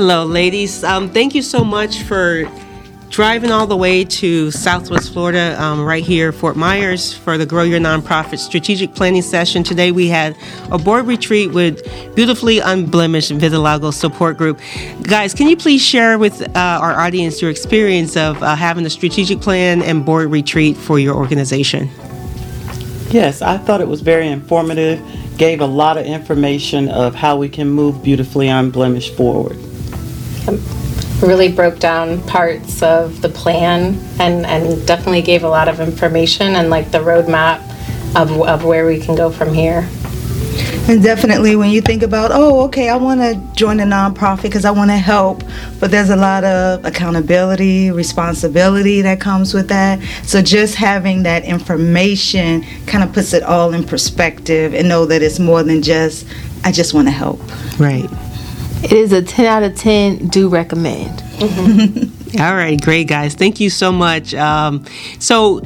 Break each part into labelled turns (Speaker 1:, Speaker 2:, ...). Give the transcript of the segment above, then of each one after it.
Speaker 1: Hello, ladies. Um, thank you so much for driving all the way to Southwest Florida, um, right here, Fort Myers, for the Grow Your Nonprofit Strategic Planning Session. Today we had a board retreat with Beautifully Unblemished Vitiligo Support Group. Guys, can you please share with uh, our audience your experience of uh, having a strategic plan and board retreat for your organization?
Speaker 2: Yes, I thought it was very informative, gave a lot of information of how we can move Beautifully Unblemished forward.
Speaker 3: Really broke down parts of the plan and, and definitely gave a lot of information and like the roadmap of, of where we can go from here.
Speaker 4: And definitely, when you think about, oh, okay, I want to join a nonprofit because I want to help, but there's a lot of accountability, responsibility that comes with that. So just having that information kind of puts it all in perspective and know that it's more than just, I just want to help.
Speaker 1: Right.
Speaker 5: It is a 10 out of 10, do recommend.
Speaker 1: All right, great guys. Thank you so much. Um, so,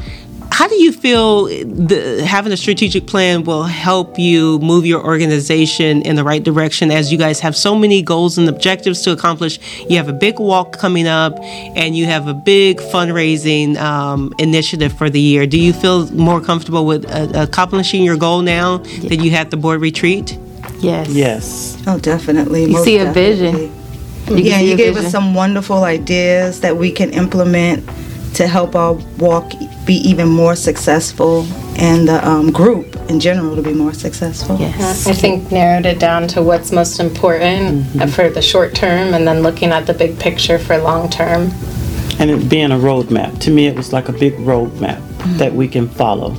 Speaker 1: how do you feel the, having a strategic plan will help you move your organization in the right direction as you guys have so many goals and objectives to accomplish? You have a big walk coming up and you have a big fundraising um, initiative for the year. Do you feel more comfortable with uh, accomplishing your goal now that you had the board retreat?
Speaker 5: Yes.
Speaker 2: Yes.
Speaker 4: Oh, definitely.
Speaker 5: You see a vision. You
Speaker 4: yeah, you gave
Speaker 5: vision.
Speaker 4: us some wonderful ideas that we can implement to help our walk be even more successful and the um, group in general to be more successful.
Speaker 5: Yes.
Speaker 3: I think narrowed it down to what's most important uh, for the short term and then looking at the big picture for long term.
Speaker 2: And it being a roadmap. To me, it was like a big roadmap that we can follow.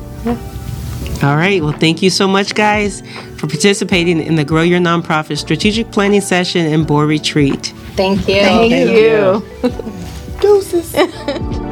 Speaker 1: All right. Well, thank you so much, guys, for participating in the Grow Your Nonprofit Strategic Planning Session and Board Retreat.
Speaker 3: Thank you.
Speaker 5: Thank
Speaker 2: Thank
Speaker 5: you.
Speaker 2: you. Deuces.